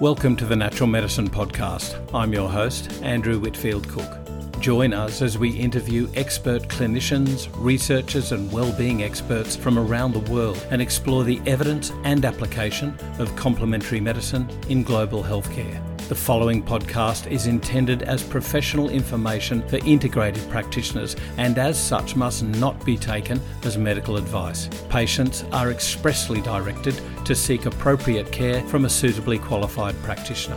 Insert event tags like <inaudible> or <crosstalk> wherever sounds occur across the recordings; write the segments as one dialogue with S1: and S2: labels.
S1: Welcome to the Natural Medicine Podcast. I'm your host, Andrew Whitfield Cook. Join us as we interview expert clinicians, researchers, and well-being experts from around the world and explore the evidence and application of complementary medicine in global healthcare. The following podcast is intended as professional information for integrated practitioners and, as such, must not be taken as medical advice. Patients are expressly directed to seek appropriate care from a suitably qualified practitioner.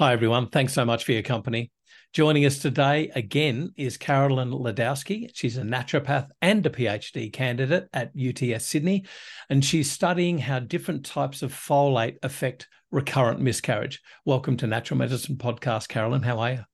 S1: Hi, everyone. Thanks so much for your company. Joining us today again is Carolyn Ledowsky. She's a naturopath and a PhD candidate at UTS Sydney, and she's studying how different types of folate affect recurrent miscarriage. Welcome to Natural Medicine Podcast, Carolyn. How are you?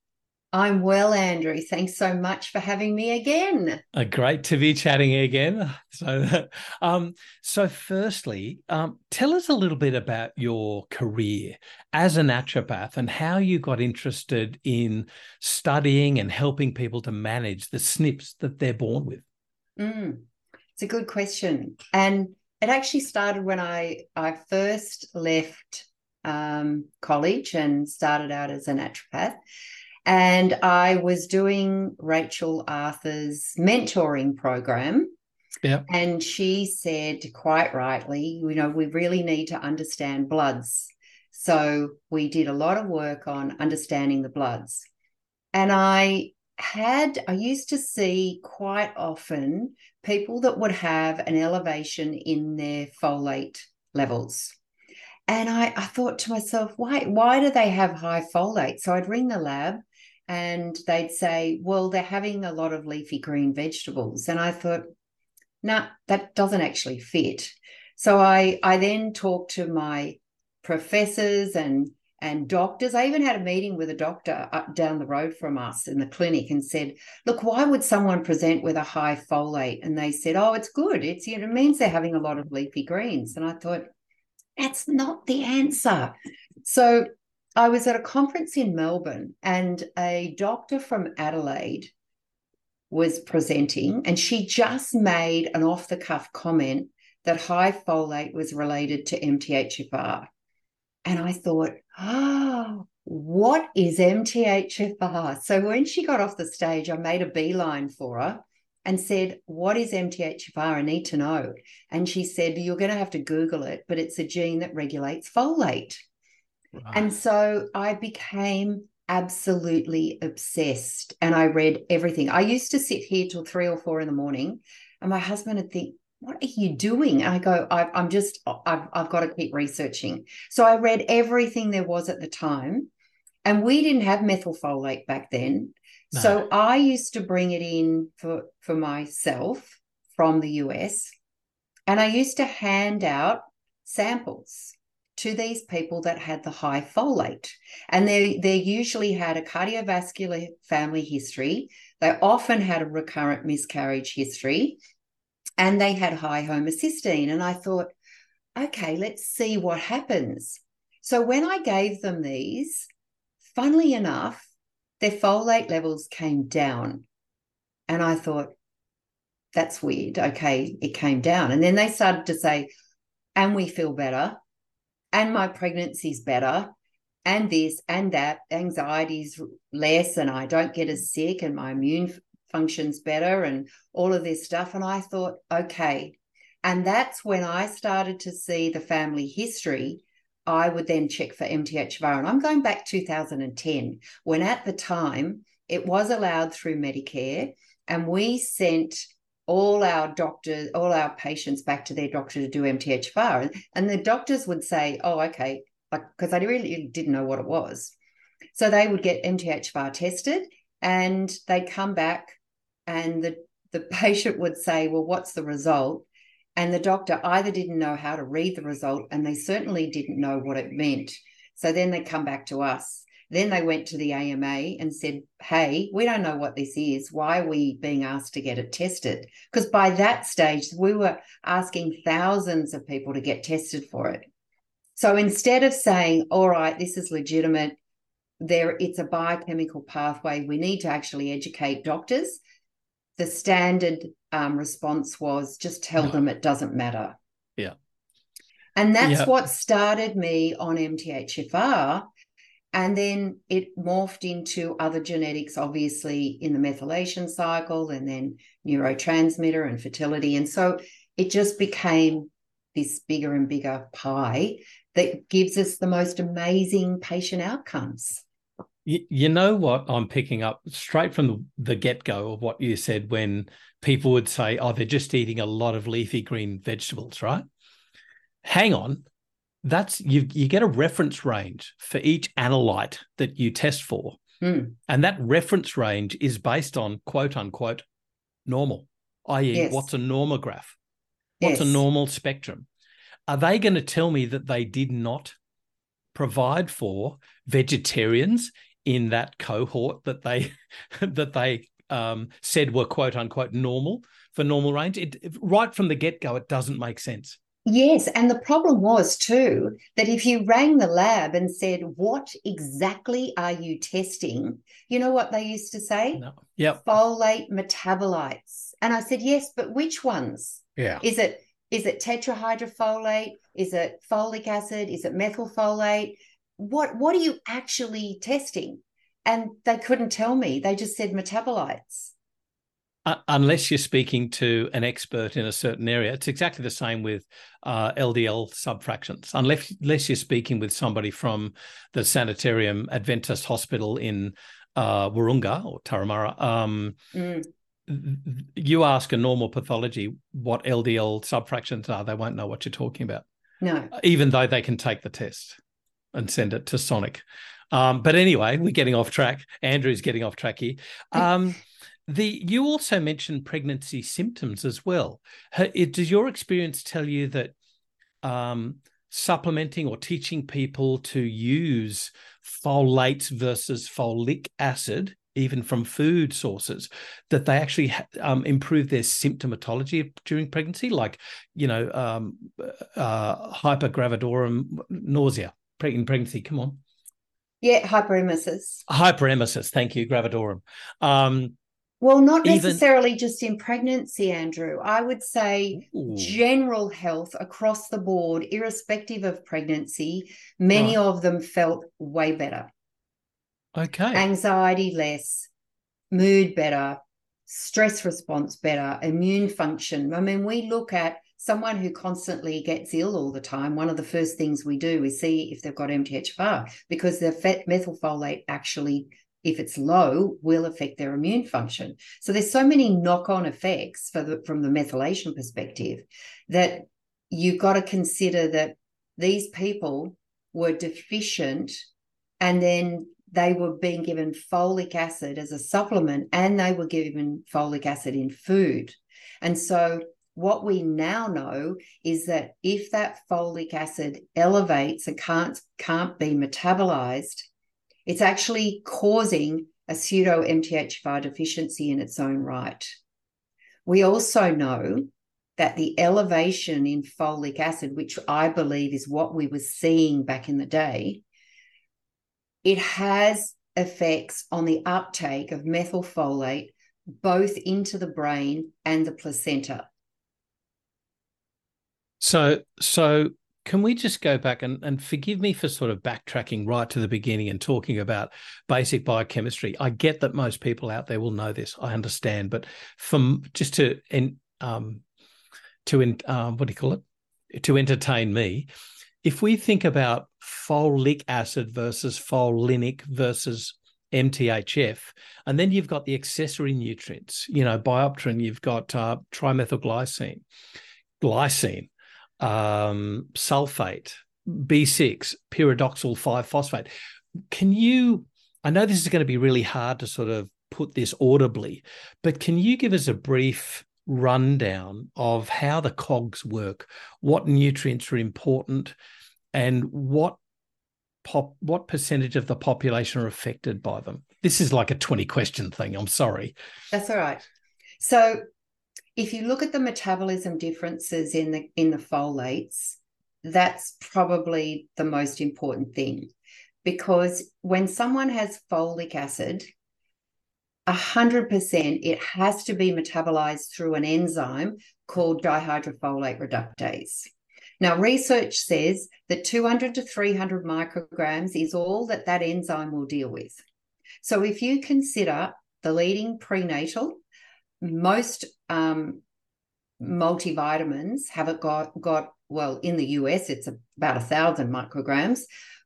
S2: I'm well, Andrew. Thanks so much for having me again.
S1: Uh, great to be chatting again. <laughs> So, um, so firstly, um, tell us a little bit about your career as a naturopath and how you got interested in studying and helping people to manage the SNPs that they're born with.
S2: Mm, it's a good question, and it actually started when I I first left um, college and started out as a naturopath and I was doing Rachel Arthur's mentoring program.
S1: Yeah.
S2: And she said quite rightly, you know, we really need to understand bloods. So we did a lot of work on understanding the bloods. And I had, I used to see quite often people that would have an elevation in their folate levels. And I, I thought to myself, why, why do they have high folate? So I'd ring the lab and they'd say, well, they're having a lot of leafy green vegetables. And I thought, no, nah, that doesn't actually fit. So I, I then talked to my professors and and doctors. I even had a meeting with a doctor up down the road from us in the clinic and said, "Look, why would someone present with a high folate?" And they said, "Oh, it's good. It's you know, it means they're having a lot of leafy greens." And I thought, that's not the answer. So I was at a conference in Melbourne and a doctor from Adelaide was presenting, and she just made an off the cuff comment that high folate was related to MTHFR. And I thought, oh, what is MTHFR? So when she got off the stage, I made a beeline for her and said, What is MTHFR? I need to know. And she said, You're going to have to Google it, but it's a gene that regulates folate. And so I became absolutely obsessed and I read everything. I used to sit here till three or four in the morning and my husband would think, what are you doing? And I go, I, am just, I've, I've got to keep researching. So I read everything there was at the time. And we didn't have methylfolate back then. No. So I used to bring it in for, for myself from the US. And I used to hand out samples to these people that had the high folate. And they, they usually had a cardiovascular family history. They often had a recurrent miscarriage history and they had high homocysteine. And I thought, okay, let's see what happens. So when I gave them these, funnily enough, their folate levels came down. And I thought, that's weird. Okay, it came down. And then they started to say, and we feel better and my pregnancy's better and this and that anxiety's less and i don't get as sick and my immune functions better and all of this stuff. And i thought okay. And that's when i started to see the family history i would then check for mthfr and i'm going back 2010 when at the time it was allowed through medicare and we sent all our doctors, all our patients back to their doctor to do MTHFR. And, the doctors would say, oh, okay, like, because I really didn't know what it was. So they would get MTHFR tested and they'd come back and the, the <laughs> patient would say, well, what's the result? And the doctor either didn't know how to read the result and they certainly didn't know what it meant. So then they come back to us then they went to the AMA and said, Hey, we don't know what this is. Why are we being asked to get it tested? Because by that stage, we were asking thousands of people to get tested for it. So instead of saying, All right, this is legitimate, there it's a biochemical pathway, we need to actually educate doctors. The standard um, response was just tell no. them it doesn't matter.
S1: Yeah.
S2: And that's yeah. what started me on MTHFR. And then it morphed into other genetics, obviously in the methylation cycle, and then neurotransmitter and fertility. And so it just became this bigger and bigger pie that gives us the most amazing patient outcomes.
S1: You, know what I'm picking up straight from the, the get go of what you said when people would say, oh, they're just eating a lot of leafy green vegetables, right? Hang on. That's you you get a reference range for each analyte that you test for.
S2: Mm.
S1: And that reference range is based on quote unquote normal, i.e., yes. what's a normograph? What's yes. a normal spectrum? Are they going to tell me that they did not provide for vegetarians in that cohort that they <laughs> that they um, said were quote unquote normal for normal range? It, right from the get go, it doesn't make sense.
S2: Yes, and the problem was too that if you rang the lab and said, "What exactly are you testing?" You know what they used to say?
S1: No. Yep.
S2: Folate metabolites. And I said, "Yes, but which ones?"
S1: Yeah.
S2: Is it is it tetrahydrofolate? Is it folic acid? Is it methylfolate? What what are you actually testing? And they couldn't tell me. They just said metabolites.
S1: Uh, unless you're speaking to an expert in a certain area, it's exactly the same with uh, LDL subfractions. Unless, unless you're speaking with somebody from the Sanitarium Adventist Hospital in uh, Wahroonga or Turramurra, um,
S2: mm
S1: you ask a normal pathology what LDL subfractions are, they won't know what you're talking about.
S2: No.
S1: Even though they can take the test and send it to Sonic. Um, but anyway, we're getting off track. Andrew's getting off track here. Um, <laughs> the you also mentioned pregnancy symptoms as well. Does your experience tell you that um, supplementing or teaching people to use folates versus folic acid even from food sources, that they actually um, improve their symptomatology during pregnancy, like you know um, uh, hypergravidorum nausea in pregnancy. Come on.
S2: Yeah, hyperemesis.
S1: Hyperemesis. Thank you, gravidorum. Um,
S2: well, not necessarily even... just in pregnancy, Andrew. I would say Ooh. general health across the board, irrespective of pregnancy, many right. of them felt way better.
S1: Okay.
S2: Anxiety less, mood better, stress response better, immune function. I mean, we look at someone who constantly gets ill all the time. One of the first things we do is see if they've got MTHFR because the methylfolate actually if it's low, will affect their immune function. So there's so many knock-on effects the, from the methylation perspective that you've got to consider that these people were deficient and then they were being given folic acid as a supplement and they were given folic acid in food. And so, what we now know is that if that folic acid elevates and can't, can't be metabolized, it's actually causing a pseudo MTHFR deficiency in its own right. We also know that the elevation in folic acid, which I believe is what we were seeing back in the day, it has effects on the uptake of methylfolate both into the brain and the placenta.
S1: So, so can we just go back and, and forgive me for sort of backtracking right to the beginning and talking about basic biochemistry? I get that most people out there will know this. I understand, but from just to in, um, to in, um, what do you call it? To entertain me, if we think about folic acid versus folinic versus MTHF, and then you've got the accessory nutrients, you know, biopterin, you've got uh, trimethylglycine, glycine, um, sulfate, B6, pyridoxal 5 phosphate. Can you, I know this is going to be really hard to sort of put this audibly, but can you give us a brief rundown of how the cogs work, what nutrients are important, and what pop what percentage of the population are affected by them? This is like a 20 question thing. I'm sorry.
S2: That's all right. So if you look at the metabolism differences in the in the folates, that's probably the most important thing. Because when someone has folic acid, 100% it has to be metabolized through an enzyme called dihydrofolate reductase. Now, research says that 200 to 300 micrograms is all that that enzyme will deal with. So, if you consider the leading prenatal, most um, multivitamins have it got, got, well, in the US, it's about a thousand micrograms,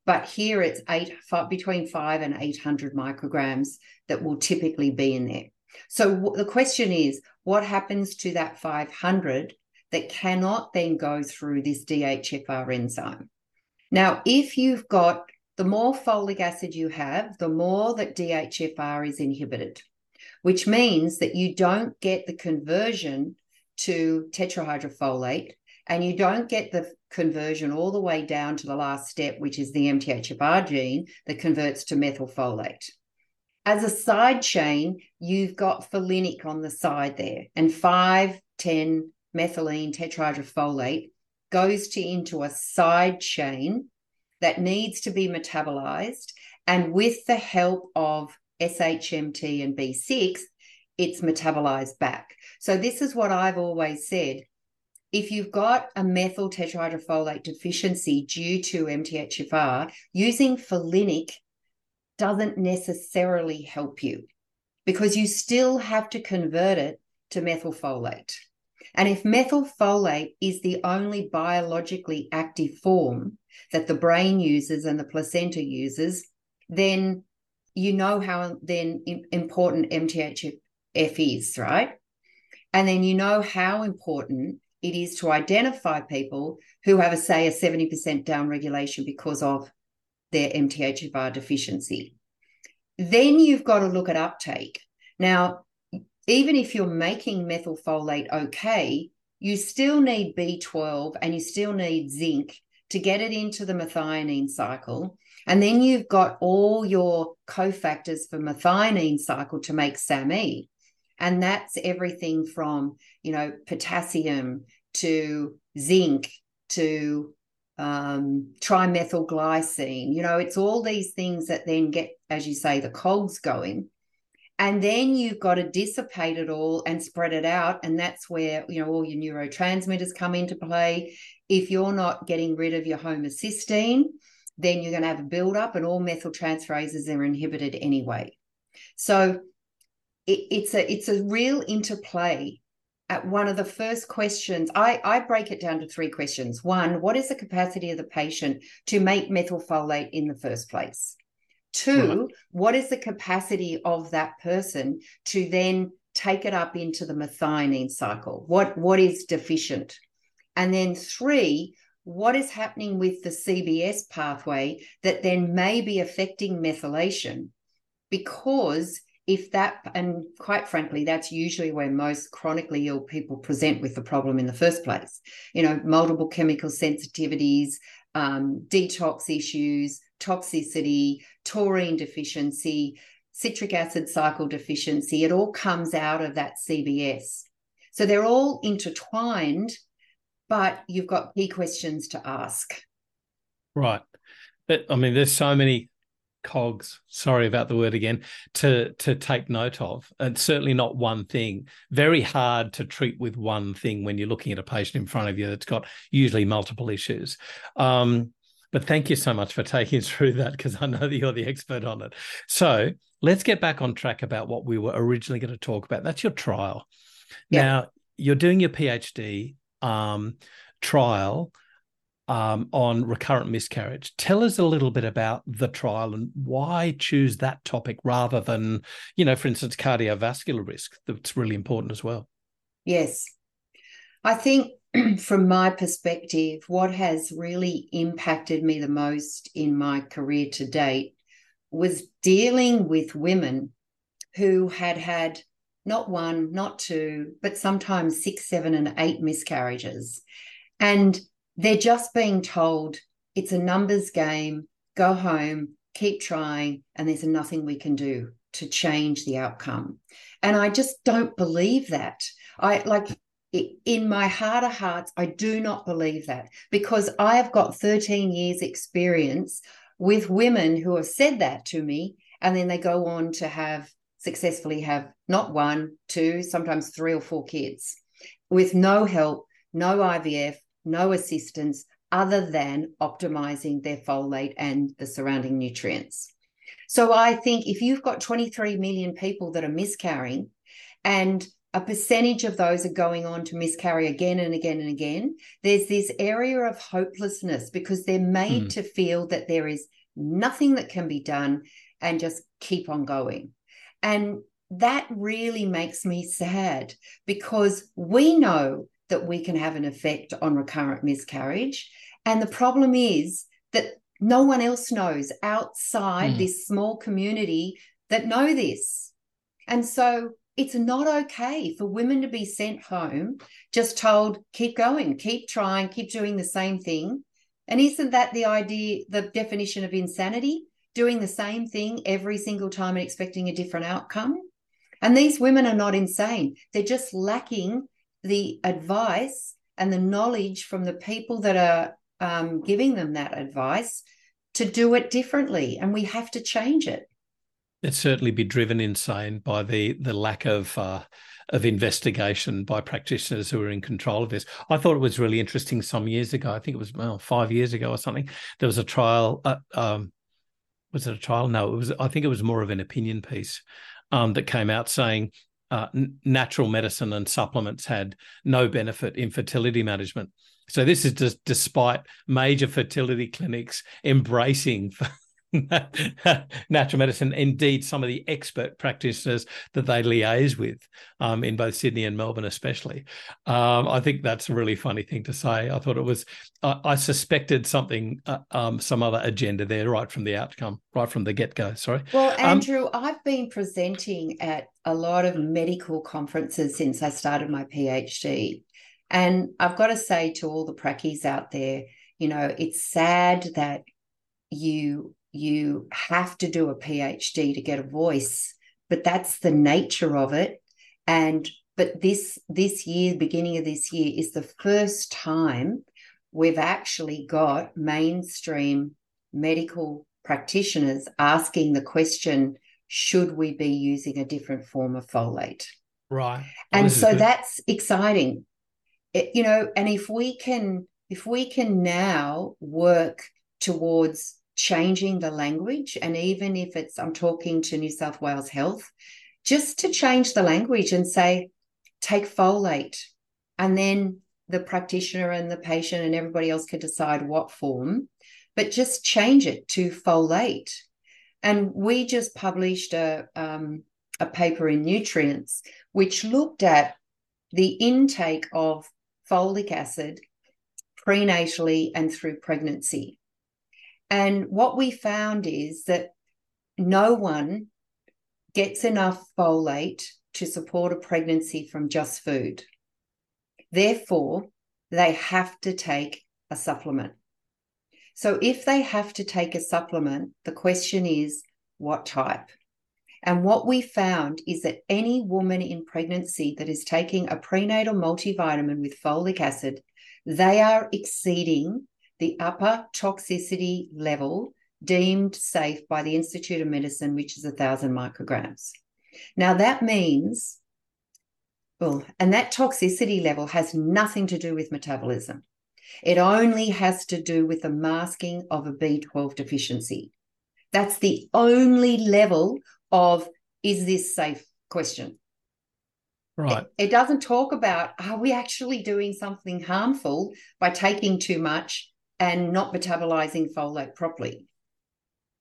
S2: but here it's eight, five, between five and 800 micrograms that will typically be in there. So w- the question is, what happens to that 500 that cannot then go through this DHFR enzyme? Now, if you've got the more folic acid you have, the more that DHFR is inhibited, which means that you don't get the conversion to tetrahydrofolate and you don't get the conversion all the way down to the last step, which is the MTHFR gene that converts to methylfolate. As a side chain, you've got folinic on the side there, and 5, 10 methylene tetrahydrofolate goes to into a side chain that needs to be metabolized. And with the help of SHMT and B6, it's metabolized back. So, this is what I've always said if you've got a methyl tetrahydrofolate deficiency due to MTHFR, using folinic doesn't necessarily help you because you still have to convert it to methylfolate. And if methylfolate is the only biologically active form that the brain uses and the placenta uses, then you know how then important MTHF is, right? And then you know how important it is to identify people who have a say a 70% downregulation because of their MTHFR deficiency. Then you've got to look at uptake. Now, even if you're making methylfolate okay, you still need B12 and you still need zinc to get it into the methionine cycle. And then you've got all your cofactors for methionine cycle to make SAMe. And that's everything from, you know, potassium to zinc to um, trimethylglycine. You know, it's all these things that then get, as you say, the cogs going. And then you've got to dissipate it all and spread it out. And that's where, you know, all your neurotransmitters come into play. If you're not getting rid of your homocysteine, then you're going to have a buildup and all methyltransferases are inhibited anyway. So it, it's a it's a real interplay at one of the first questions. I, I break it down to three questions. One what is the capacity of the patient to make methylfolate in the first place? Two right. what is the capacity of that person to then take it up into the methionine cycle? What what is deficient? And then three what is happening with the cbs pathway that then may be affecting methylation because if that, and quite frankly, that's usually where most chronically ill people present with the problem in the first place. You know, multiple chemical sensitivities, um, detox issues, toxicity, taurine deficiency, citric acid cycle deficiency. It all comes out of that CBS. So they're all intertwined, but you've got key questions to ask.
S1: Right. But I mean, there's so many cogs sorry about the word again to to take note of and certainly not one thing very hard to treat with one thing when you're looking at a patient in front of you that's got usually multiple issues um, but thank you so much for taking us <laughs> through that because i know that you're the expert on it so let's get back on track about what we were originally going to talk about that's your trial yeah. now you're doing your phd um, trial um, on recurrent miscarriage. Tell us a little bit about the trial and why choose that topic rather than, you know, for instance, cardiovascular risk. That's really important as well.
S2: Yes. I think <clears throat> from my perspective, what has really impacted me the most in my career to date was dealing with women who had had not one, not two, but sometimes six, seven, and eight miscarriages. And they're just being told it's a numbers game, go home, keep trying, and there's nothing we can do to change the outcome. And I just don't believe that. I like in my heart of hearts, I do not believe that because I have got 13 years' experience with women who have said that to me, and then they go on to have successfully have not one, two, sometimes three or four kids with no help, no IVF, no assistance other than optimizing their folate and the surrounding nutrients. So I think if you've got 23 million people that are miscarrying and a percentage of those are going on to miscarry again and again and again, there's this area of hopelessness because they're made mm. to feel that there is nothing that can be done and just keep on going. And that really makes me sad because we know that we can have an effect on recurrent miscarriage. And the problem is that no one else knows outside mm. this small community that know this. And so it's not okay for women to be sent home just told, keep going, keep trying, keep doing the same thing. And isn't that the idea, the definition of insanity? Doing the same thing every single time and expecting a different outcome? And these women are not insane. They're just lacking the advice and the knowledge from the people that are um, giving them that advice to do it differently. And we have to change it.
S1: It'd certainly be driven insane by the the lack of uh, of investigation by practitioners who are in control of this. I thought it was really interesting some years ago. I think it was well five years ago or something. There was a trial. Um, was it a trial? No, it was. I think it was more of an opinion piece um, that came out saying uh, n- natural medicine and supplements had no benefit in fertility management. So this is just despite major fertility clinics embracing <laughs> <laughs> natural medicine. Indeed, some of the expert practitioners that they liaise with um, in both Sydney and Melbourne, especially. Um, I think that's a really funny thing to say. I thought it was. I, I suspected something, uh, um, some other agenda there, right from the outcome, right from the get go. Sorry.
S2: Well, um, Andrew, I've been presenting at a lot of medical conferences since I started my PhD, and I've got to say to all the prackies out there, you know, it's sad that you you have to do a PhD to get a voice, but that's the nature of it. And but this this year, beginning of this year, is the first time we've actually got mainstream medical practitioners asking the question should we be using a different form of folate?
S1: Right.
S2: And so that's exciting. It, you know and if we can if we can now work towards changing the language. And even if it's, I'm talking to New South Wales Health, just to change the language and say, take folate. And then the practitioner and the patient and everybody else can decide what form, but just change it to folate. And we just published a, um, a paper in Nutrients, which looked at the intake of folic acid prenatally and through pregnancy. And what we found is that no one gets enough folate to support a pregnancy from just food. Therefore, they have to take a supplement. So, if they have to take a supplement, the question is what type? And what we found is that any woman in pregnancy that is taking a prenatal multivitamin with folic acid, they are exceeding the upper toxicity level deemed safe by the Institute of Medicine, which is 1,000 micrograms. Now, that means, well, and that toxicity level has nothing to do with metabolism. It only has to do with the masking of a B12 deficiency. That's the only level of is this safe question.
S1: Right.
S2: It, it, doesn't talk about are we actually doing something harmful by taking too much and not metabolizing folate properly.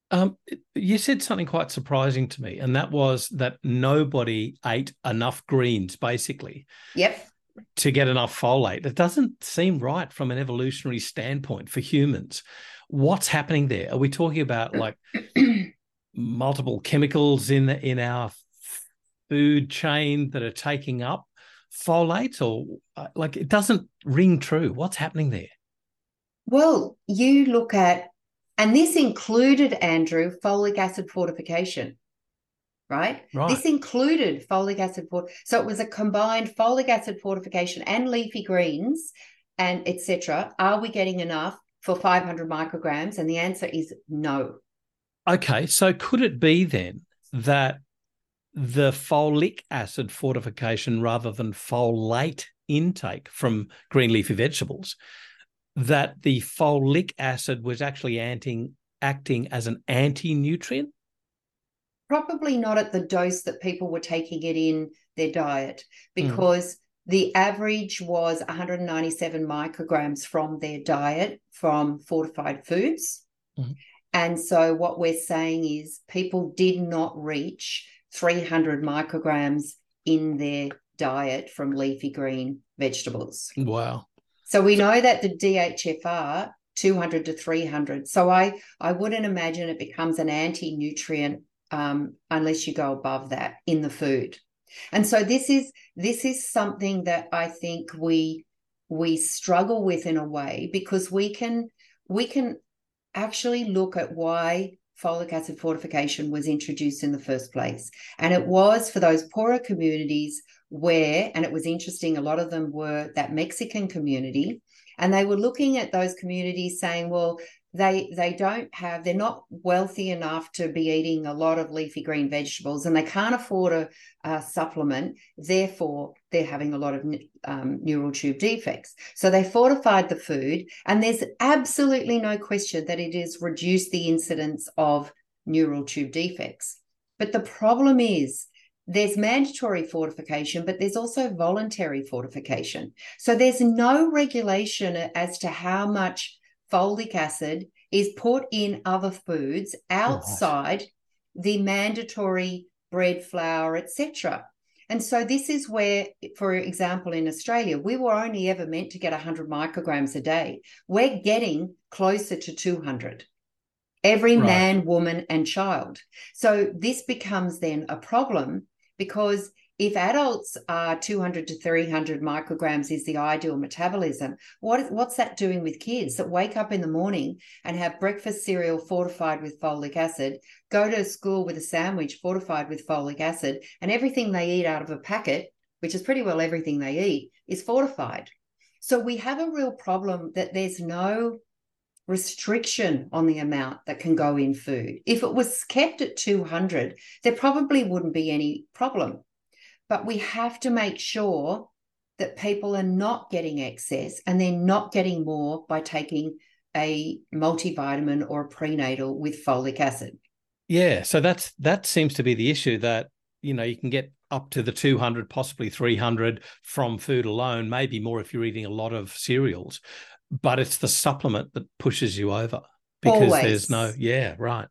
S1: Um, you said something quite surprising to me, and that was that nobody ate enough greens, basically.
S2: Yep.
S1: To get enough folate. It doesn't seem right from an evolutionary standpoint for humans. What's happening there? Are we talking about <clears throat> like multiple chemicals in the, in our food chain that are taking up folate, or uh, like it doesn't ring true? What's happening there?
S2: Well, you look at, and this included, Andrew, folic acid fortification, right?
S1: right.
S2: This included folic acid. Fort- so it was a combined folic acid fortification and leafy greens and etc. Are we getting enough for 500 micrograms? And the answer is no.
S1: Okay. So could it be then that the folic acid fortification rather than folate intake from green leafy vegetables, that the folic acid was actually anti, acting as an anti nutrient?
S2: Probably not at the dose that people were taking it in their diet hmm. because. Mm. The average was 197 micrograms from their diet from fortified foods. Mm-hmm. And so, what we're saying is people did not reach 300 micrograms in their diet from leafy green vegetables.
S1: Wow.
S2: So we know that the DHFR 200 to 300. So I I wouldn't imagine it becomes an anti-nutrient um, unless you go above that in the food. And so this is this is something that I think we we struggle with in a way because we can we can actually look at why folic acid fortification was introduced in the first place. And it was for those poorer communities where, and it was interesting, a lot of them were that Mexican community. And they were looking at those communities saying, well, they they don't have they're not wealthy enough to be eating a lot of leafy green vegetables and they can't afford a, a supplement therefore they're having a lot of um, neural tube defects so they fortified the food and there's absolutely no question that it has reduced the incidence of neural tube defects but the problem is there's mandatory fortification, but there's also voluntary fortification. So there's no regulation as to how much folic acid is put in other foods outside the mandatory bread, flour, etc. And so this is where, for example, in Australia, we were only ever meant to get 100 micrograms a day. We're getting closer to 200. Every right. man, woman, and child. So this becomes then a problem because if adults are 200 to 300 micrograms is the ideal metabolism what, what's that doing with kids that wake up in the morning and have breakfast cereal fortified with folic acid go to school with a sandwich fortified with folic acid and everything they eat out of a packet which is pretty well everything they eat is fortified? So we have a real problem that there's no restriction on the amount that can go in food. If it was kept at 200, there probably wouldn't be any problem. But we have to make sure that people are not getting excess and they're not getting more by taking a multivitamin or a prenatal with folic acid.
S1: Yeah, so that's that seems to be the issue that you know you can get up to the 200 possibly 300 from food alone maybe more if you're eating a lot of cereals but it's the supplement that pushes you over because Always. there's no yeah right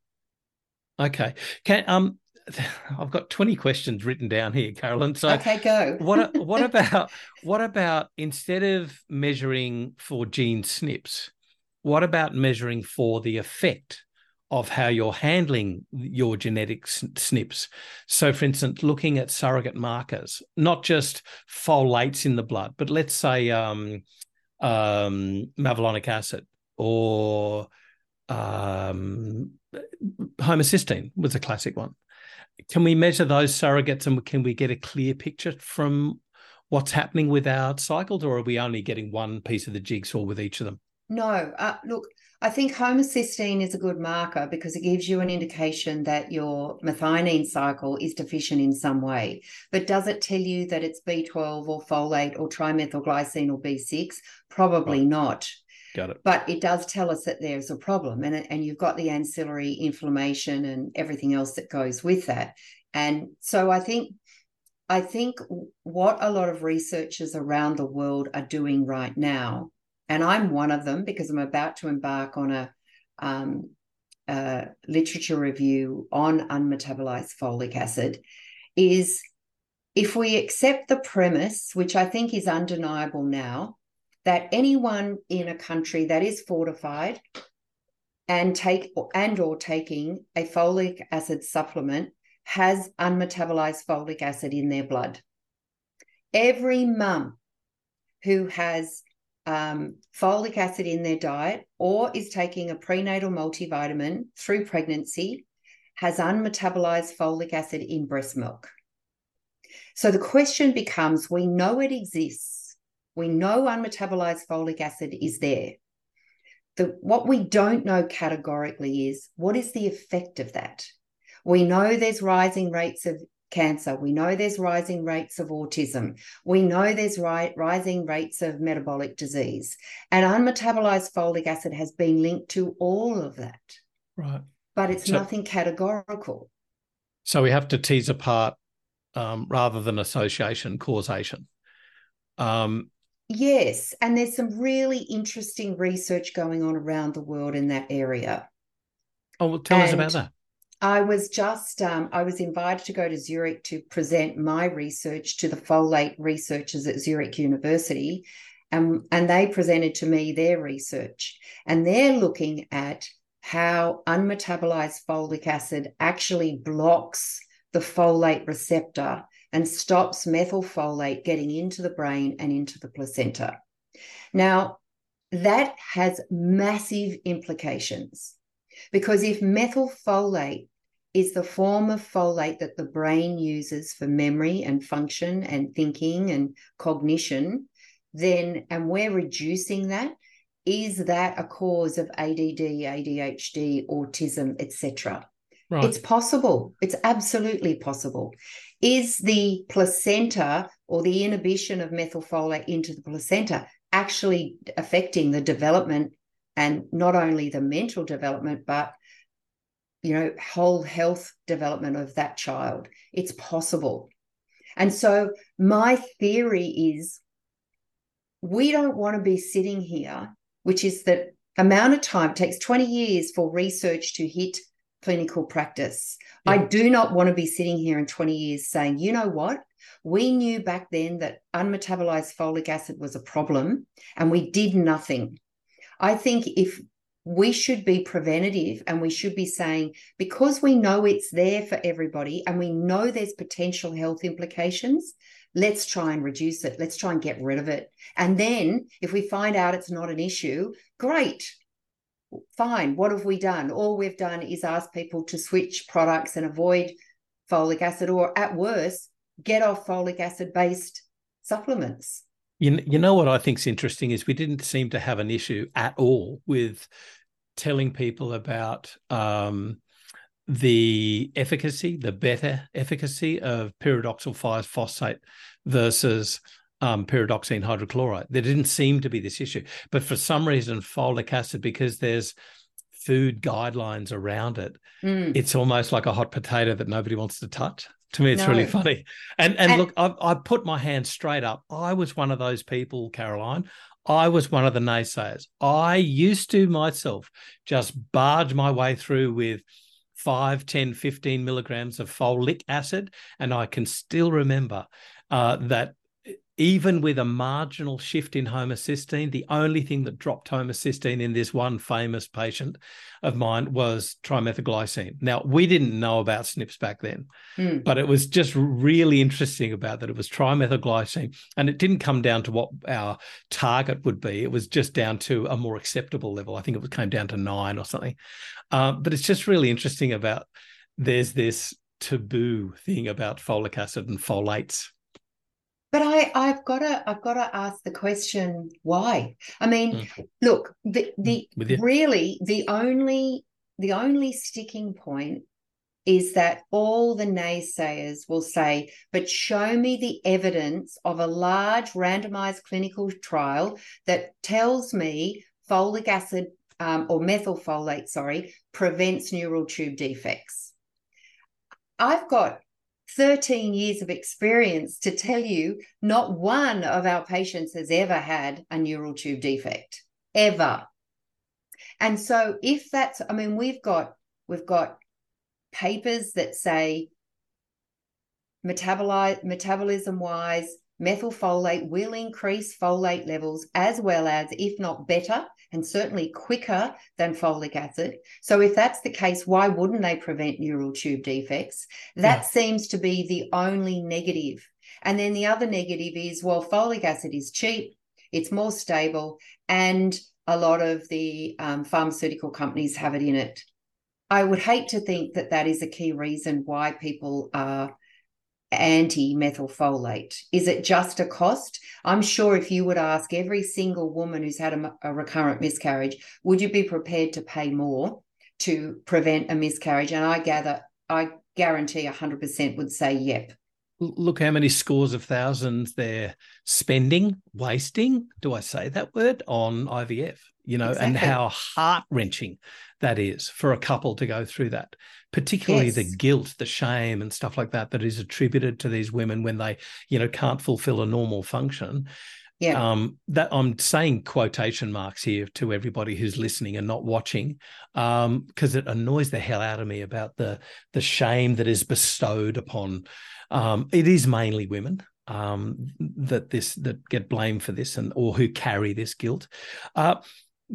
S1: okay can um <laughs> I've got 20 questions written down here, Carolyn. So
S2: okay, go.
S1: what what <laughs> about what about instead of measuring for gene SNPs, what about measuring for the effect of how you're handling your genetic SNPs? So, for instance, looking at surrogate markers, not just folates in the blood, but let's say um, um, methylmalonic acid or um, homocysteine was a classic one can we measure those surrogates and can we get a clear picture from what's happening with our cycles, or are we only getting one piece of the jigsaw with each of them?
S2: No, uh, look, I think homocysteine is a good marker because it gives you an indication that your methionine cycle is deficient in some way. But does it tell you that it's B12 or folate or trimethylglycine or B6? Probably right. not.
S1: Got it.
S2: But it does tell us that there's a problem, and and you've got the ancillary inflammation and everything else that goes with that. And so I think I think what a lot of researchers around the world are doing right now, and I'm one of them because I'm about to embark on a, um, a literature review on unmetabolized folic acid, is if we accept the premise, which I think is undeniable now, that anyone in a country that is fortified and take and or taking a folic acid supplement has unmetabolized folic acid in their blood. Every mum who has um, folic acid in their diet or is taking a prenatal multivitamin through pregnancy has unmetabolized folic acid in breast milk. So the question becomes we know it exists we know unmetabolized folic acid is there. The, what we don't know categorically is what is the effect of that? We know there's rising rates of cancer. We know there's rising rates of autism. We know there's ri- rising rates of metabolic disease. And unmetabolized folic acid has been linked to all of that.
S1: Right.
S2: But it's so, nothing categorical.
S1: So we have to tease apart um, rather than association, causation. Um,
S2: yes. And there's some really interesting research going on around the world in that area.
S1: Oh, well, tell and us about that.
S2: I was just um, I was invited to go to Zurich to present my research to the folate researchers at Zurich University, and and they presented to me their research, and they're looking at how unmetabolized folic acid actually blocks the folate receptor and stops methylfolate getting into the brain and into the placenta. Now, that has massive implications because if methylfolate is the form of folate that the brain uses for memory and function and thinking and cognition, then, and we're reducing that, is that a cause of ADD, ADHD, autism, etc.? Right. It's possible. It's absolutely possible. Is the placenta or the inhibition of methylfolate into the placenta actually affecting the development and not only the mental development, but you know, whole health development of that child. It's possible. And so my theory is we don't want to be sitting here, which is that amount of time it takes 20 years for research to hit clinical practice. Yeah. I do not want to be sitting here in 20 years saying, you know what? We knew back then that unmetabolized folic acid was a problem and we did nothing. I think if we should be preventative and we should be saying, because we know it's there for everybody and we know there's potential health implications, let's try and reduce it. Let's try and get rid of it. And then if we find out it's not an issue, great. Fine. What have we done? All we've done is ask people to switch products and avoid folic acid, or at worst, get off folic acid based supplements.
S1: You, you know what I think is interesting is we didn't seem to have an issue at all with telling people about um, the efficacy, the better efficacy of pyridoxal 5 phosphate versus um, pyridoxine hydrochloride. There didn't seem to be this issue. But for some reason, folic acid, because there's food guidelines around it, mm. it's almost like a hot potato that nobody wants to touch. To me, it's no. really funny. And and, and look, I, I put my hand straight up. I was one of those people, Caroline. I was one of the naysayers. I used to myself just barge my way through with 5, 10, 15 milligrams of folic acid. And I can still remember uh, that even with a marginal shift in homocysteine, the only thing that dropped homocysteine in this one famous patient of mine was trimethylglycine. Now, we didn't know about SNPs back then, mm. but it was just really interesting about that. It was trimethylglycine, and it didn't come down to what our target would be. It was just down to a more acceptable level. I think it came down to nine or something. Uh, but it's just really interesting about there's this taboo thing about folic acid and folates
S2: but I, I've got to, I've got to ask the question why. I mean, mm. look, the, the really the only, the only sticking point is that all the naysayers will say, but show me the evidence of a large randomized clinical trial that tells me folic acid um, or methylfolate, sorry, prevents neural tube defects. I've got 13 years of experience to tell you not one of our patients has ever had a neural tube defect ever. And so if that's i mean we've got we've got papers that say metabolize metabolism wise methylfolate will increase folate levels as well as if not better and certainly quicker than folic acid. So, if that's the case, why wouldn't they prevent neural tube defects? That yeah. seems to be the only negative. And then the other negative is well, folic acid is cheap, it's more stable, and a lot of the um, pharmaceutical companies have it in it. I would hate to think that that is a key reason why people are anti methylfolate? Is it just a cost? I'm sure if you would ask every single woman who's had a, a, recurrent miscarriage, would you be prepared to pay more to prevent a miscarriage? And I gather, I guarantee 100% would say yep.
S1: Look how many scores of thousands they're spending, wasting, do I say that word, on IVF, you know, exactly. and how heart wrenching that is for a couple to go through that, particularly yes. the guilt, the shame, and stuff like that that is attributed to these women when they, you know, can't fulfill a normal function.
S2: Yeah.
S1: Um, that I'm saying quotation marks here to everybody who's listening and not watching, because um, it annoys the hell out of me about the the shame that is bestowed upon. Um, it is mainly women um, that this that get blamed for this and or who carry this guilt. Uh,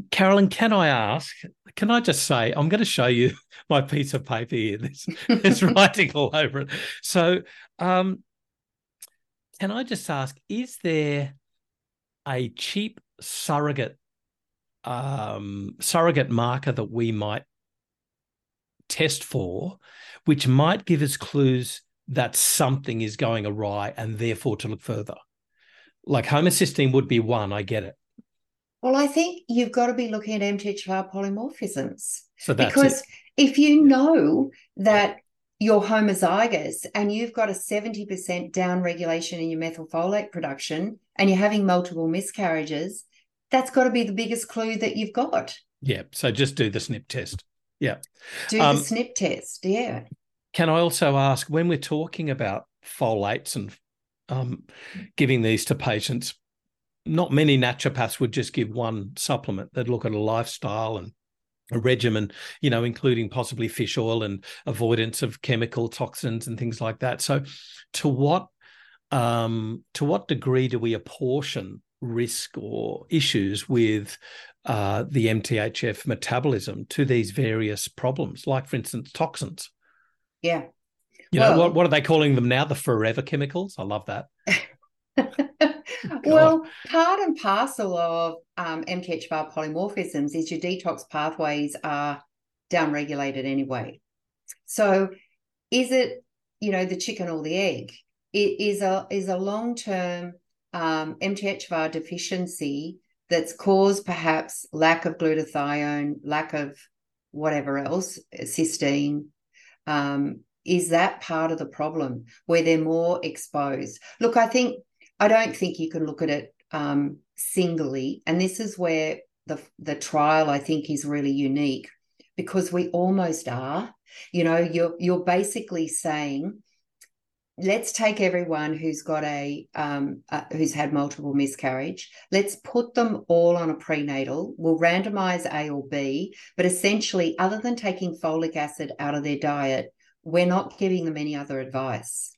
S1: Carolyn, can I ask? Can I just say I'm going to show you <laughs> my piece of paper here. There's, there's <laughs> writing all over it. So, um, can I just ask? Is there a cheap surrogate um, surrogate marker that we might test for, which might give us clues that something is going awry and therefore to look further. Like homocysteine would be one, I get it.
S2: Well, I think you've got to be looking at MTHFR polymorphisms.
S1: So
S2: because
S1: it.
S2: if you know that you're homozygous and you've got a 70% down regulation in your methylfolate production and you're having multiple miscarriages, that's got to be the biggest clue that you've got.
S1: Yeah. So just do the SNP test. Yeah.
S2: Do um, the SNP test. Yeah.
S1: Can I also ask when we're talking about folates and um, giving these to patients, not many naturopaths would just give one supplement. They'd look at a lifestyle and a regimen, you know, including possibly fish oil and avoidance of chemical toxins and things like that. So, to what um, to what degree do we apportion risk or issues with uh, the MTHF metabolism to these various problems, like, for instance, toxins?
S2: Yeah.
S1: You well, know, what, what are they calling them now? The forever chemicals? I love that. <laughs> <laughs>
S2: well, part and parcel of um, MTHFR polymorphisms is your detox pathways are downregulated anyway. So, is it you know the chicken or the egg? It is a is a long term um, MTHFR deficiency that's caused perhaps lack of glutathione, lack of whatever else, cysteine. Um, is that part of the problem where they're more exposed? Look, I think I don't think you can look at it um, singly. And this is where the, the trial, I think, is really unique because we almost are. You know, you're, you're basically saying, let's take everyone who's got a um, uh, who's had multiple miscarriage let's put them all on a prenatal we'll randomize a or b but essentially other than taking folic acid out of their diet we're not giving them any other advice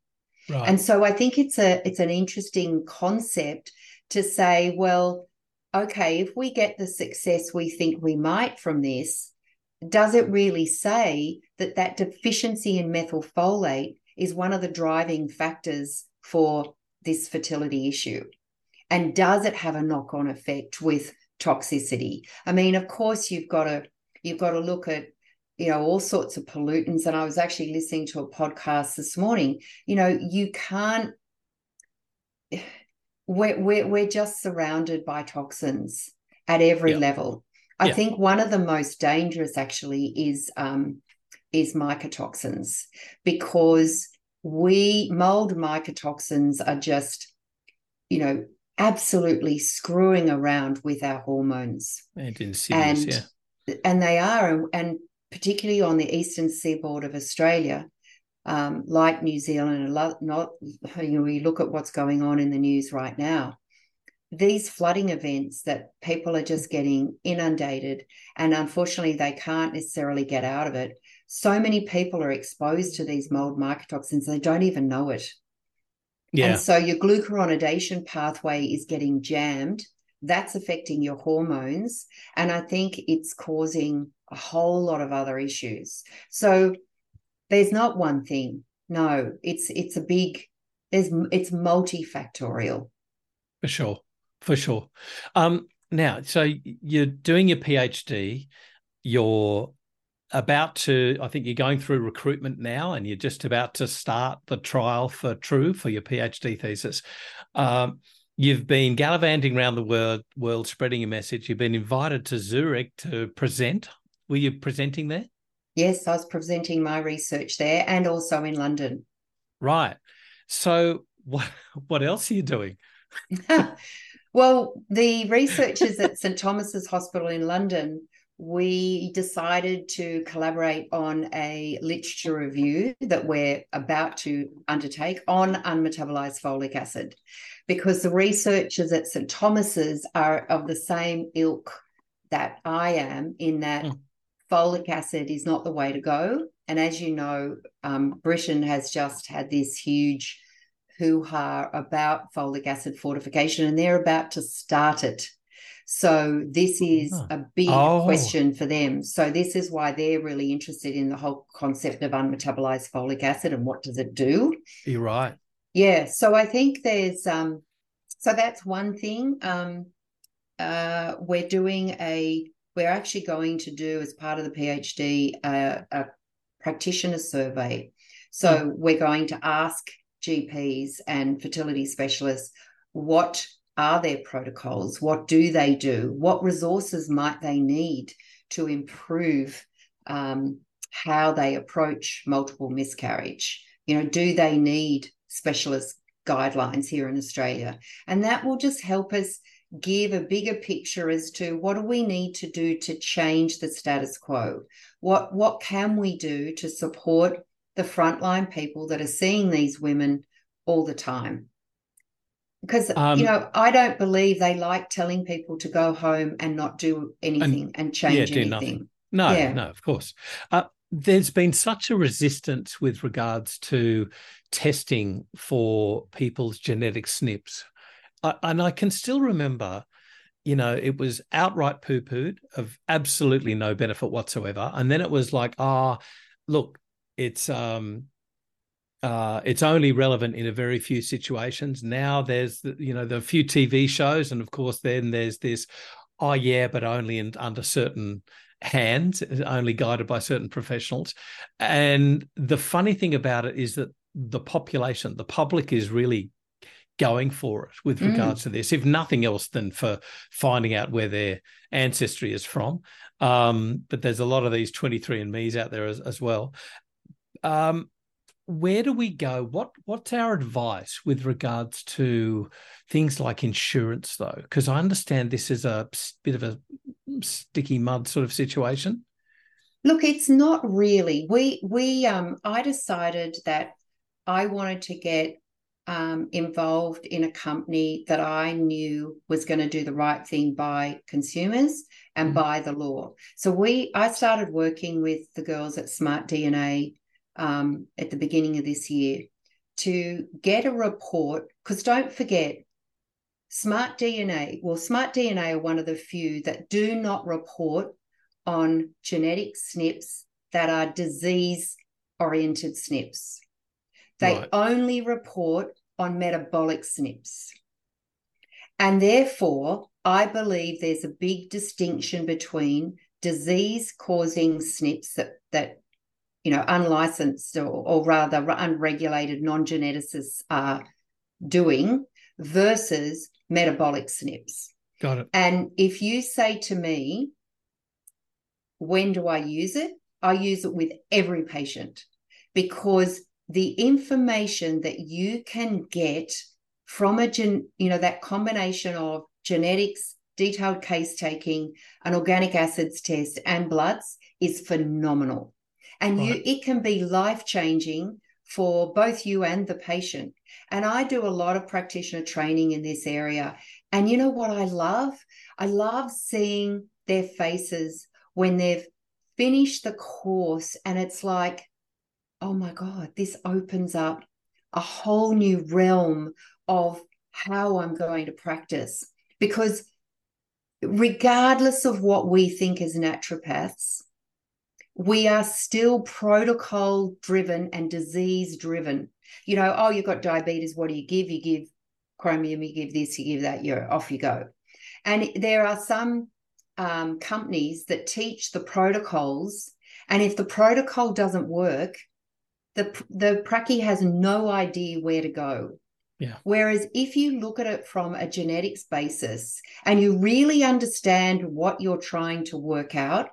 S2: Right. And so I think it's a it's an interesting concept to say, well, okay, if we get the success we think we might from this, does it really say that that deficiency in methylfolate is one of the driving factors for this fertility issue? And does it have a knock-on effect with toxicity? I mean, of course, you've got to you've got to look at you know all sorts of pollutants and i was actually listening to a podcast this morning you know you can't we're we're, we're just surrounded by toxins at every yeah. level i yeah. think one of the most dangerous actually is um is mycotoxins because we mold mycotoxins are just you know absolutely screwing around with our hormones
S1: and and,
S2: yeah. and they are and particularly on the eastern seaboard of Australia, um, like New Zealand, not you know, we look at what's going on in the news right now. These flooding events that people are just getting inundated, and unfortunately, they can't necessarily get out of it. So many people are exposed to these mold mycotoxins, they don't even know it. Yeah. And so your glucuronidation pathway is getting jammed. That's affecting your hormones. And I think it's causing a whole lot of other issues. So there's not one thing. No, it's it's a big there's it's multifactorial.
S1: For sure. For sure. Um now, so you're doing your PhD, you're about to i think you're going through recruitment now and you're just about to start the trial for true for your phd thesis um, you've been gallivanting around the world world spreading your message you've been invited to zurich to present were you presenting there?
S2: Yes, I was presenting my research there and also in London.
S1: Right. So what what else are you doing? <laughs>
S2: well, the researchers at St Thomas's Hospital in London, we decided to collaborate on a literature review that we're about to undertake on unmetabolized folic acid because the researchers at St Thomas's are of the same ilk that I am in that mm. folic acid is not the way to go. And as you know, um, Britain has just had this huge hoo ha about folic acid fortification, and they're about to start it. So this is a big oh. question for them. So this is why they're really interested in the whole concept of unmetabolized folic acid and what does it do.
S1: You're right.
S2: Yeah. So I think there's um so that's one thing. Um uh we're doing a we're actually going to do as part of the PhD uh, a practitioner survey. So mm. we're going to ask GPs and fertility specialists what are their protocols? What do they do? What resources might they need to improve um, how they approach multiple miscarriage? You know, do they need specialist guidelines here in Australia? And that will just help us give a bigger picture as to what do we need to do to change the status quo? What what can we do to support the frontline people that are seeing these women all the time? Because um, you know, I don't believe they like telling people to go home and not do anything and, and change yeah, anything. Nothing.
S1: No, yeah. no, of course. Uh, there's been such a resistance with regards to testing for people's genetic SNPs I, and I can still remember, you know, it was outright poo pooed of absolutely no benefit whatsoever. And then it was like, ah, oh, look, it's um uh, it's only relevant in a very few situations. Now there's the, you know the few TV shows, and of course then there's this, oh yeah, but only in, under certain hands, only guided by certain professionals. And the funny thing about it is that the population, the public, is really going for it with mm. regards to this, if nothing else than for finding out where their ancestry is from. Um, but there's a lot of these 23 and me's out there as, as well. Um, where do we go? What what's our advice with regards to things like insurance, though? Because I understand this is a bit of a sticky mud sort of situation.
S2: Look, it's not really. We we um I decided that I wanted to get um, involved in a company that I knew was going to do the right thing by consumers and mm-hmm. by the law. So we, I started working with the girls at Smart DNA um, at the beginning of this year to get a report. Because don't forget, Smart DNA. Well, Smart DNA are one of the few that do not report on genetic SNPs that are disease oriented SNPs. They right. only report on metabolic SNPs. And therefore, I believe there's a big distinction between disease causing SNPs that, that you know, unlicensed or, or rather unregulated non geneticists are doing versus metabolic SNPs.
S1: Got it.
S2: And if you say to me, when do I use it? I use it with every patient because the information that you can get from a gen, you know, that combination of genetics, detailed case taking, an organic acids test, and bloods is phenomenal. And right. you it can be life-changing for both you and the patient. And I do a lot of practitioner training in this area. And you know what I love? I love seeing their faces when they've finished the course and it's like oh my God, this opens up a whole new realm of how I'm going to practice. Because regardless of what we think as naturopaths, we are still protocol driven and disease driven. You know, oh, you've got diabetes, what do you give? You give chromium, you give this, you give that, you're off you go. And there are some um, companies that teach the protocols. And if the protocol doesn't work, the the pracky has no idea where to go.
S1: Yeah.
S2: Whereas if you look at it from a genetics basis and you really understand what you're trying to work out,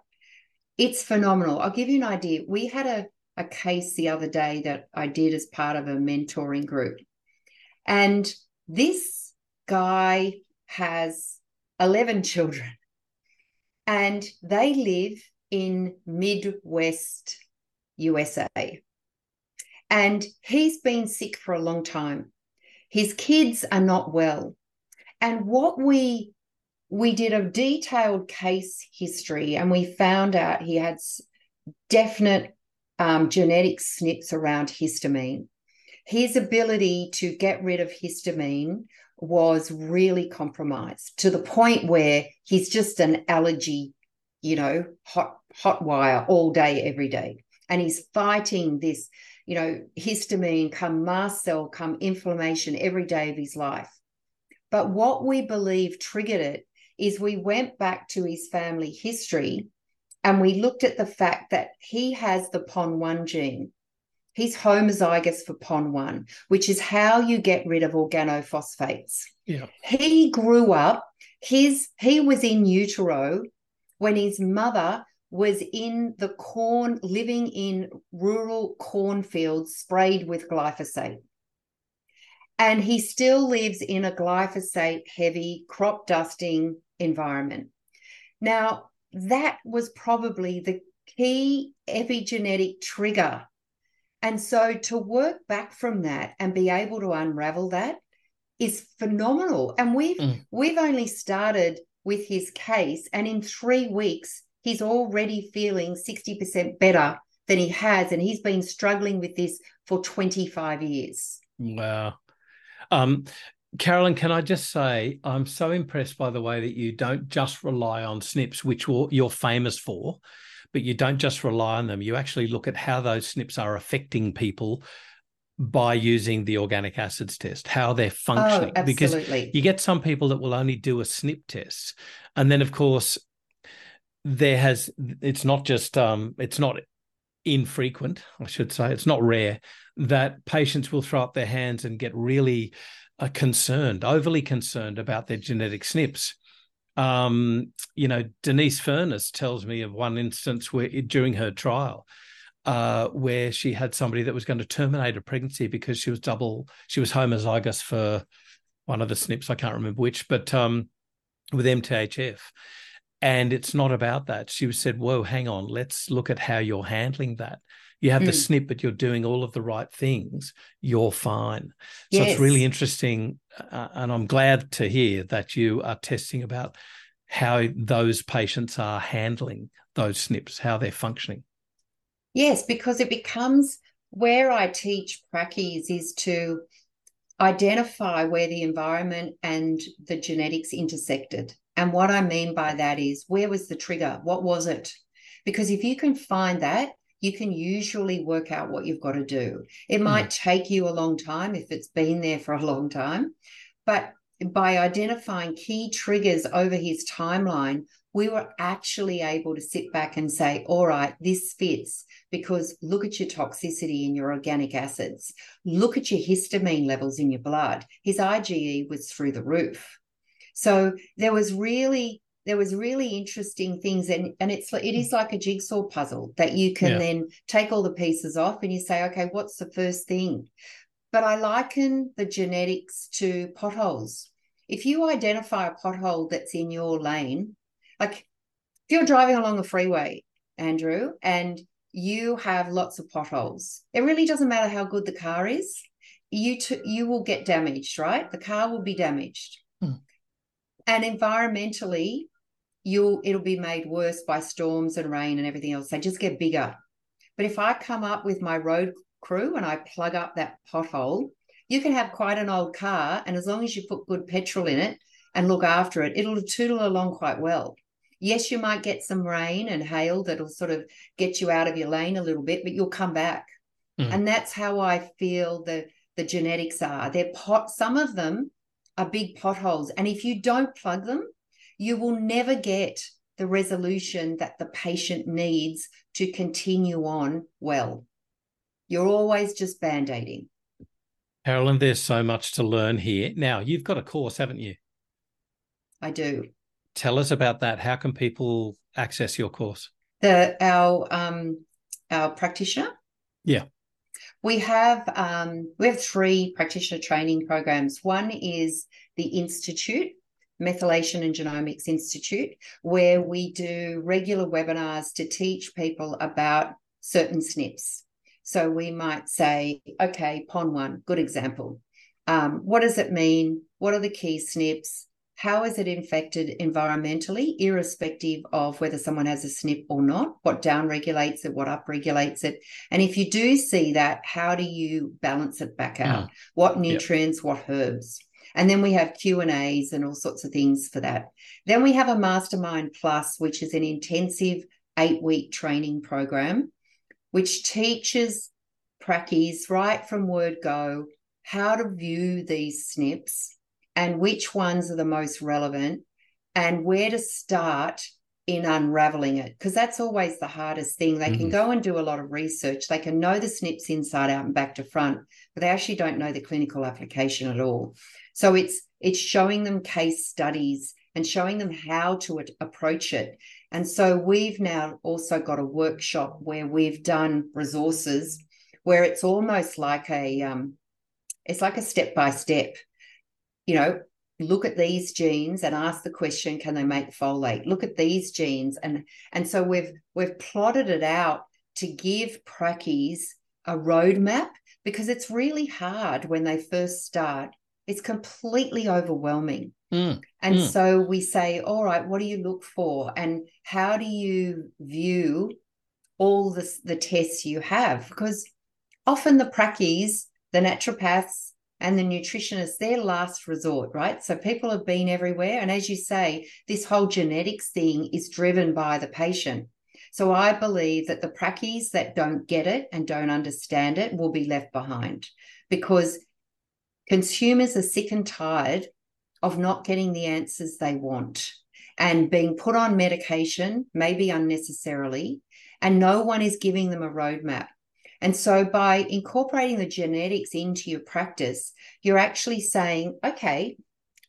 S2: it's phenomenal. I'll give you an idea. We had a, a case the other day that I did as part of a mentoring group. And this guy has 11 children and they live in Midwest USA. And he's been sick for a long time. His kids are not well. And what we we did a detailed case history and we found out he had definite um, genetic SNPs around histamine. His ability to get rid of histamine was really compromised to the point where he's just an allergy, you know, hot hot wire all day, every day. And he's fighting this, you know, histamine, come mast cell, come inflammation every day of his life. But what we believe triggered it is we went back to his family history and we looked at the fact that he has the PON1 gene. He's homozygous for PON1, which is how you get rid of organophosphates.
S1: Yeah.
S2: He grew up, his he was in utero when his mother was in the corn, living in rural cornfields sprayed with glyphosate. And he still lives in a glyphosate heavy crop dusting environment. Now, that was probably the key epigenetic trigger. And so to work back from that and be able to unravel that is phenomenal. And we've mm. we've only started with his case and in 3 weeks he's already feeling 60% better than he has and he's been struggling with this for 25 years.
S1: Wow. Um, Carolyn, can I just say, I'm so impressed by the way that you don't just rely on SNPs, which you're famous for, but you don't just rely on them. You actually look at how those SNPs are affecting people by using the organic acids test, how they're functioning.
S2: Oh,
S1: because you get some people that will only do a SNP test. And then, of course, there has, it's not just, um, it's not infrequent, I should say, it's not rare that patients will throw up their hands and get really are concerned, overly concerned about their genetic SNPs. Um, you know, Denise Furness tells me of one instance where during her trial, uh, where she had somebody that was going to terminate a pregnancy because she was double, she was homozygous for one of the SNPs, I can't remember which, but um, with MTHF. And it's not about that. She said, Whoa, hang on, let's look at how you're handling that you have mm. the SNP, but you're doing all of the right things, you're fine. So it's really interesting. Uh, and I'm glad to hear that you are testing about how those patients are handling those SNPs, how they're functioning.
S2: Yes, because it becomes where I teach pracies is to identify where the environment and the genetics intersected. And what I mean by that is where was the trigger? What was it? Because if you can find that, you can usually work out what you've got to do. It might mm. take you a long time if it's been there for a long time, but by identifying key triggers over his timeline, we were actually able to sit back and say, all right, this fits because look at your toxicity in your organic acids. Look at your histamine levels in your blood. His IgE was through the roof. So there was really there was really interesting things and and it's it is like a jigsaw puzzle that you can yeah. then take all the pieces off and you say okay what's the first thing but i liken the genetics to potholes if you identify a pothole that's in your lane like if you're driving along a freeway andrew and you have lots of potholes it really doesn't matter how good the car is you t- you will get damaged right the car will be damaged hmm. and environmentally you'll it'll be made worse by storms and rain and everything else. They just get bigger. But if I come up with my road crew and I plug up that pothole, you can have quite an old car, and as long as you put good petrol in it and look after it, it'll tootle along quite well. Yes, you might get some rain and hail that'll sort of get you out of your lane a little bit, but you'll come back. Mm. And that's how I feel the the genetics are. They're pot some of them are big potholes. And if you don't plug them, you will never get the resolution that the patient needs to continue on well. You're always just band aiding.
S1: Carolyn, there's so much to learn here. Now, you've got a course, haven't you?
S2: I do.
S1: Tell us about that. How can people access your course?
S2: The our um our practitioner.
S1: Yeah.
S2: We have um, we have three practitioner training programs. One is the Institute, Methylation and Genomics Institute, where we do regular webinars to teach people about certain SNPs. So we might say, okay, PON1, good example. Um, what does it mean? What are the key SNPs? how is it infected environmentally, irrespective of whether someone has a SNP or not? What downregulates it? What upregulates it? And if you do see that, how do you balance it back out? Mm. What nutrients? Yep. What herbs? And then we have Q and A's and all sorts of things for that. Then we have a Mastermind Plus, which is an intensive eight-week training program, which teaches prackies right from word go how to view these SNPs and which ones are the most relevant and where to start in unraveling it because that's always the hardest thing they mm-hmm. can go and do a lot of research they can know the SNPs inside out and back to front but they actually don't know the clinical application at all so it's it's showing them case studies and showing them how to approach it and so we've now also got a workshop where we've done resources where it's almost like a um, it's like a step by step you know, look at these genes and ask the question, can they make folate? Look at these genes. And and so we've we've plotted it out to give prackies a roadmap because it's really hard when they first start. It's completely overwhelming. Mm, and mm. so we say, all right, what do you look for? And how do you view all the, the tests you have? Because often the prackies, the naturopaths, and the nutritionist their last resort, right? So people have been everywhere. And as you say, this whole genetics thing is driven by the patient. So I believe that the prackies that don't get it and don't understand it will be left behind because consumers are sick and tired of not getting the answers they want and being put on medication, maybe unnecessarily, and no one is giving them a roadmap. And so by incorporating the genetics into your practice, you're actually saying, okay,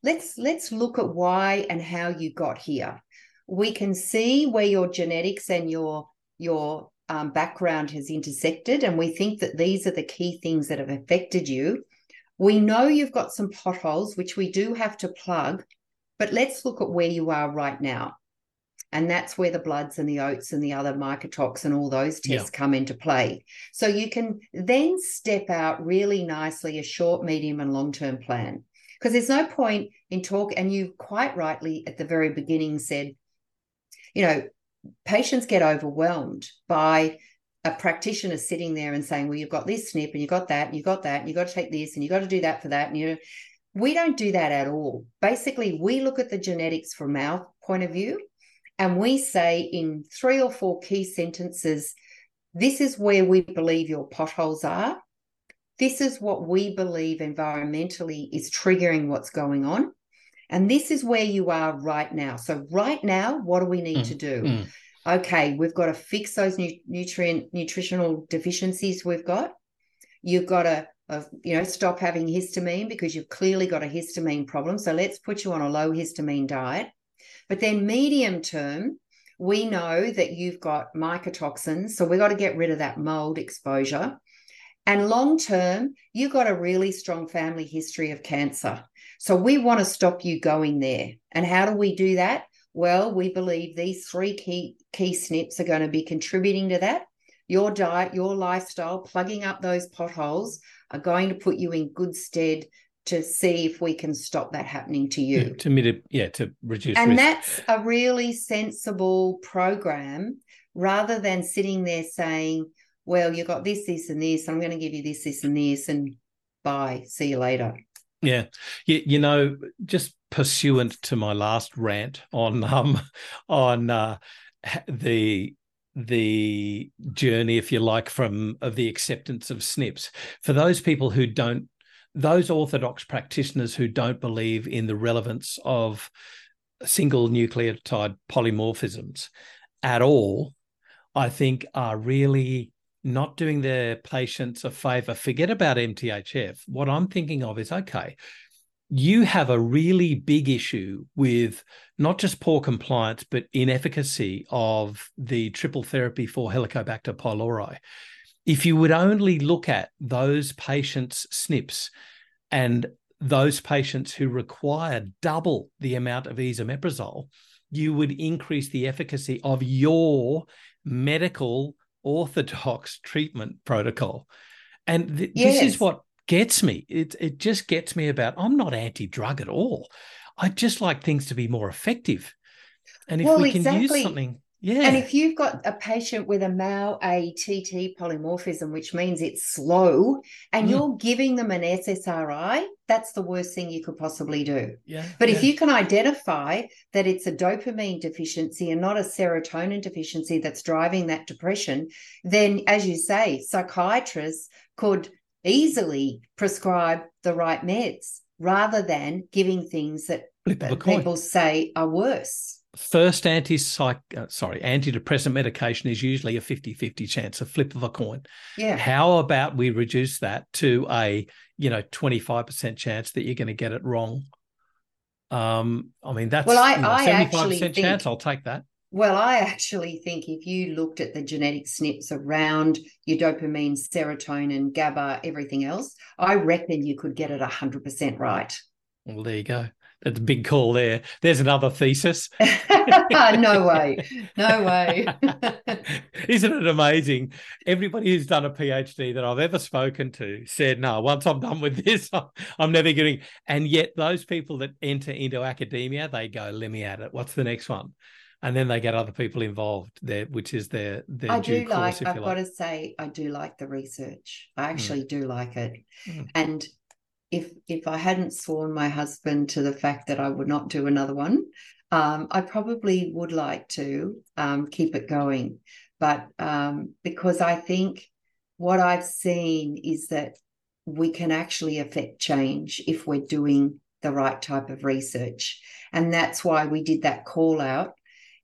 S2: let's let's look at why and how you got here. We can see where your genetics and your your um, background has intersected, and we think that these are the key things that have affected you. We know you've got some potholes, which we do have to plug, but let's look at where you are right now. And that's where the bloods and the oats and the other mycotox and all those tests yeah. come into play. So you can then step out really nicely a short, medium, and long term plan. Because there's no point in talk, and you quite rightly at the very beginning said, you know, patients get overwhelmed by a practitioner sitting there and saying, well, you've got this SNP and you've got that, and you've got that, and you've got to take this and you've got to do that for that. And you know, we don't do that at all. Basically, we look at the genetics from our point of view and we say in three or four key sentences, this is where we believe your potholes are. This is what we believe environmentally is triggering what's going on. And this is where you are right now. So, right now, what do we need mm, to do? Mm. Okay, we've got to fix those nu- nutrient nutritional deficiencies we've got. You've got to uh, you know stop having histamine because you've clearly got a histamine problem. So let's put you on a low histamine diet. But then, medium term, we know that you've got mycotoxins. So we've got to get rid of that mold exposure. And long term, you've got a really strong family history of cancer. So we want to stop you going there. And how do we do that? Well, we believe these three key, key SNPs are going to be contributing to that. Your diet, your lifestyle, plugging up those potholes are going to put you in good stead to see if we can stop that happening to you.
S1: Yeah, to mitigate, yeah, to reduce.
S2: And
S1: risk.
S2: that's a really sensible program rather than sitting there saying, well, you've got this, this, and this. I'm going to give you this, this, and this, and bye. See you later.
S1: Yeah. You, you know, just pursuant to my last rant on um on uh the the journey, if you like, from of the acceptance of SNPs. For those people who don't those orthodox practitioners who don't believe in the relevance of single nucleotide polymorphisms at all, I think are really not doing their patients a favor. Forget about MTHF. What I'm thinking of is okay, you have a really big issue with not just poor compliance, but inefficacy of the triple therapy for Helicobacter pylori. If you would only look at those patients' SNPs and those patients who require double the amount of esomeprazole, you would increase the efficacy of your medical orthodox treatment protocol. And th- yes. this is what gets me. It it just gets me about I'm not anti-drug at all. I just like things to be more effective. And if well, we can exactly. use something yeah.
S2: And if you've got a patient with a MAO-ATT polymorphism, which means it's slow, and mm. you're giving them an SSRI, that's the worst thing you could possibly do.
S1: Yeah.
S2: But
S1: yeah.
S2: if you can identify that it's a dopamine deficiency and not a serotonin deficiency that's driving that depression, then as you say, psychiatrists could easily prescribe the right meds rather than giving things that people say are worse
S1: first anti uh, sorry antidepressant medication is usually a 50-50 chance a flip of a coin.
S2: Yeah.
S1: How about we reduce that to a you know 25% chance that you're going to get it wrong? Um i mean that's well i, you know, I 75% actually chance i'll take that.
S2: Well i actually think if you looked at the genetic SNPs around your dopamine serotonin gaba everything else i reckon you could get it 100% right.
S1: Well there you go it's a big call there. There's another thesis. <laughs>
S2: no way. No way. <laughs>
S1: Isn't it amazing? Everybody who's done a PhD that I've ever spoken to said, no, once I'm done with this, <laughs> I'm never getting. And yet, those people that enter into academia, they go, let me at it. What's the next one? and then they get other people involved there, which is their their.
S2: I do like. I've like. got to say, I do like the research. I hmm. actually mm. do like it, mm. and if if I hadn't sworn my husband to the fact that I would not do another one, um, I probably would like to um, keep it going. But um, because I think what I've seen is that we can actually affect change if we're doing the right type of research. And that's why we did that call out.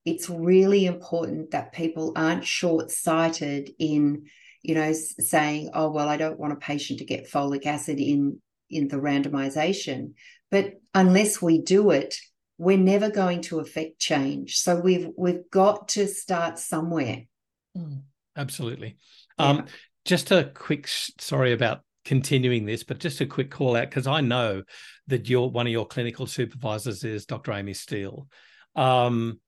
S2: It's really important that people aren't short sighted in, you know, saying, oh, well, I don't want a patient to get folic acid in in the randomization. But unless we do it, we're never going to affect change. So we've we've got to start somewhere.
S1: Mm, absolutely. Yeah. Um, just a quick sorry about continuing this, but just a quick call out because I know that your one of your clinical supervisors is Dr. Amie Steel. Um,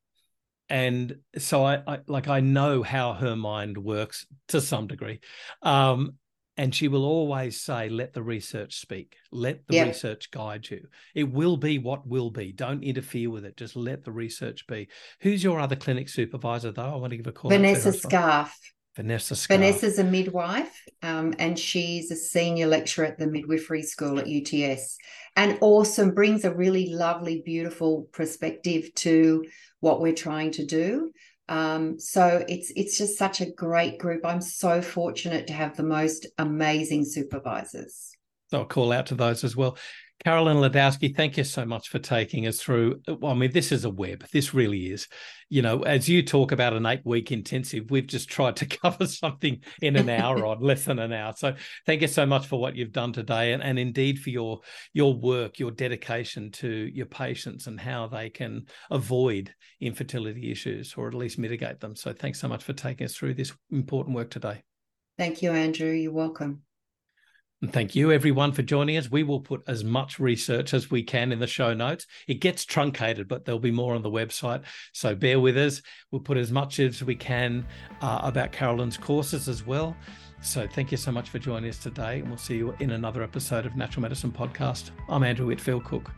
S1: and so I, I, like I know how her mind works to some degree. Um, and she will always say let the research speak. Let the research guide you. It will be what will be. Don't interfere with it. Just let the research be. Who's your other clinic supervisor though? I want to give a call
S2: vanessa scarf
S1: Vanessa Scarf.
S2: Vanessa's a midwife, um, and she's a senior lecturer at the midwifery school at UTS, and awesome brings a really lovely, beautiful perspective to what we're trying to do. Um, so it's it's just such a great group. I'm so fortunate to have the most amazing supervisors.
S1: So I'll call out to those as well. Carolyn Ledowsky, thank you so much for taking us through. Well, I mean, this is a web. This really is. You know, as you talk about an eight week intensive, we've just tried to <laughs> cover something in an hour or <laughs> less than an hour. So thank you so much for what you've done today and, and indeed for your your work, your dedication to your patients and how they can avoid infertility issues or at least mitigate them. So thanks so much for taking us through this important work today.
S2: Thank you, Andrew. You're welcome.
S1: And thank you, everyone, for joining us. We will put as much research as we can in the show notes. It gets truncated, but there'll be more on the website. So bear with us. We'll put as much as we can uh, about Carolyn's courses as well. So thank you so much for joining us today. And we'll see you in another episode of Natural Medicine Podcast. I'm Andrew Whitfield Cook.